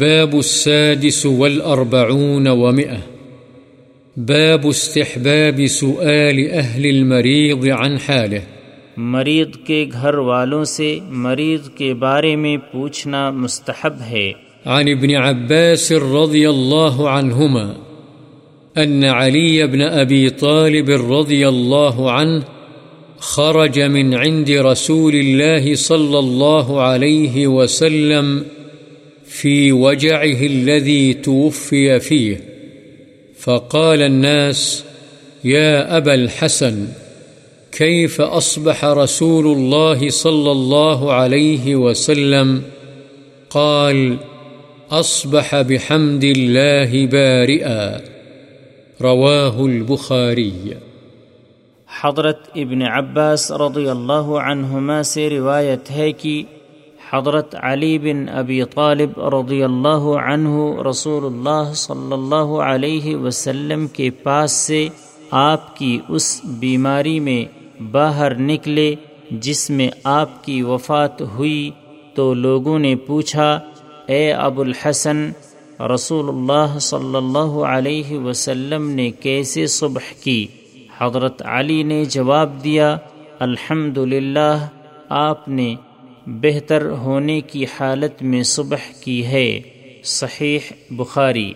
باب السادس والأربعون ومئة. باب استحباب سؤال أهل المريض عن حاله. مریض کے گھر والوں سے مریض کے بارے میں پوچھنا مستحب ہے۔ عن ابن عباس رضي الله عنهما أن علي بن أبي طالب رضي الله عنه خرج من عند رسول الله صلى الله عليه وسلم في وجعه الذي توفي فيه. فقال الناس يا أبا الحسن، كيف أصبح رسول الله صلى الله عليه وسلم؟ قال أصبح بحمد الله بارئا. رواه البخاري. حضرت ابن عباس رضی اللہ عنہما سے روایت ہے کہ حضرت علی بن ابی طالب رضی اللہ عنہ رسول اللہ صلی اللہ علیہ وسلم کے پاس سے آپ کی اس بیماری میں باہر نکلے، جس میں آپ کی وفات ہوئی تو لوگوں نے پوچھا، اے ابو الحسن، رسول اللہ صلی اللہ علیہ وسلم نے کیسے صبح کی؟ حضرت علی نے جواب دیا الحمد آپ نے بہتر ہونے کی حالت میں صبح کی ہے۔ صحیح بخاری۔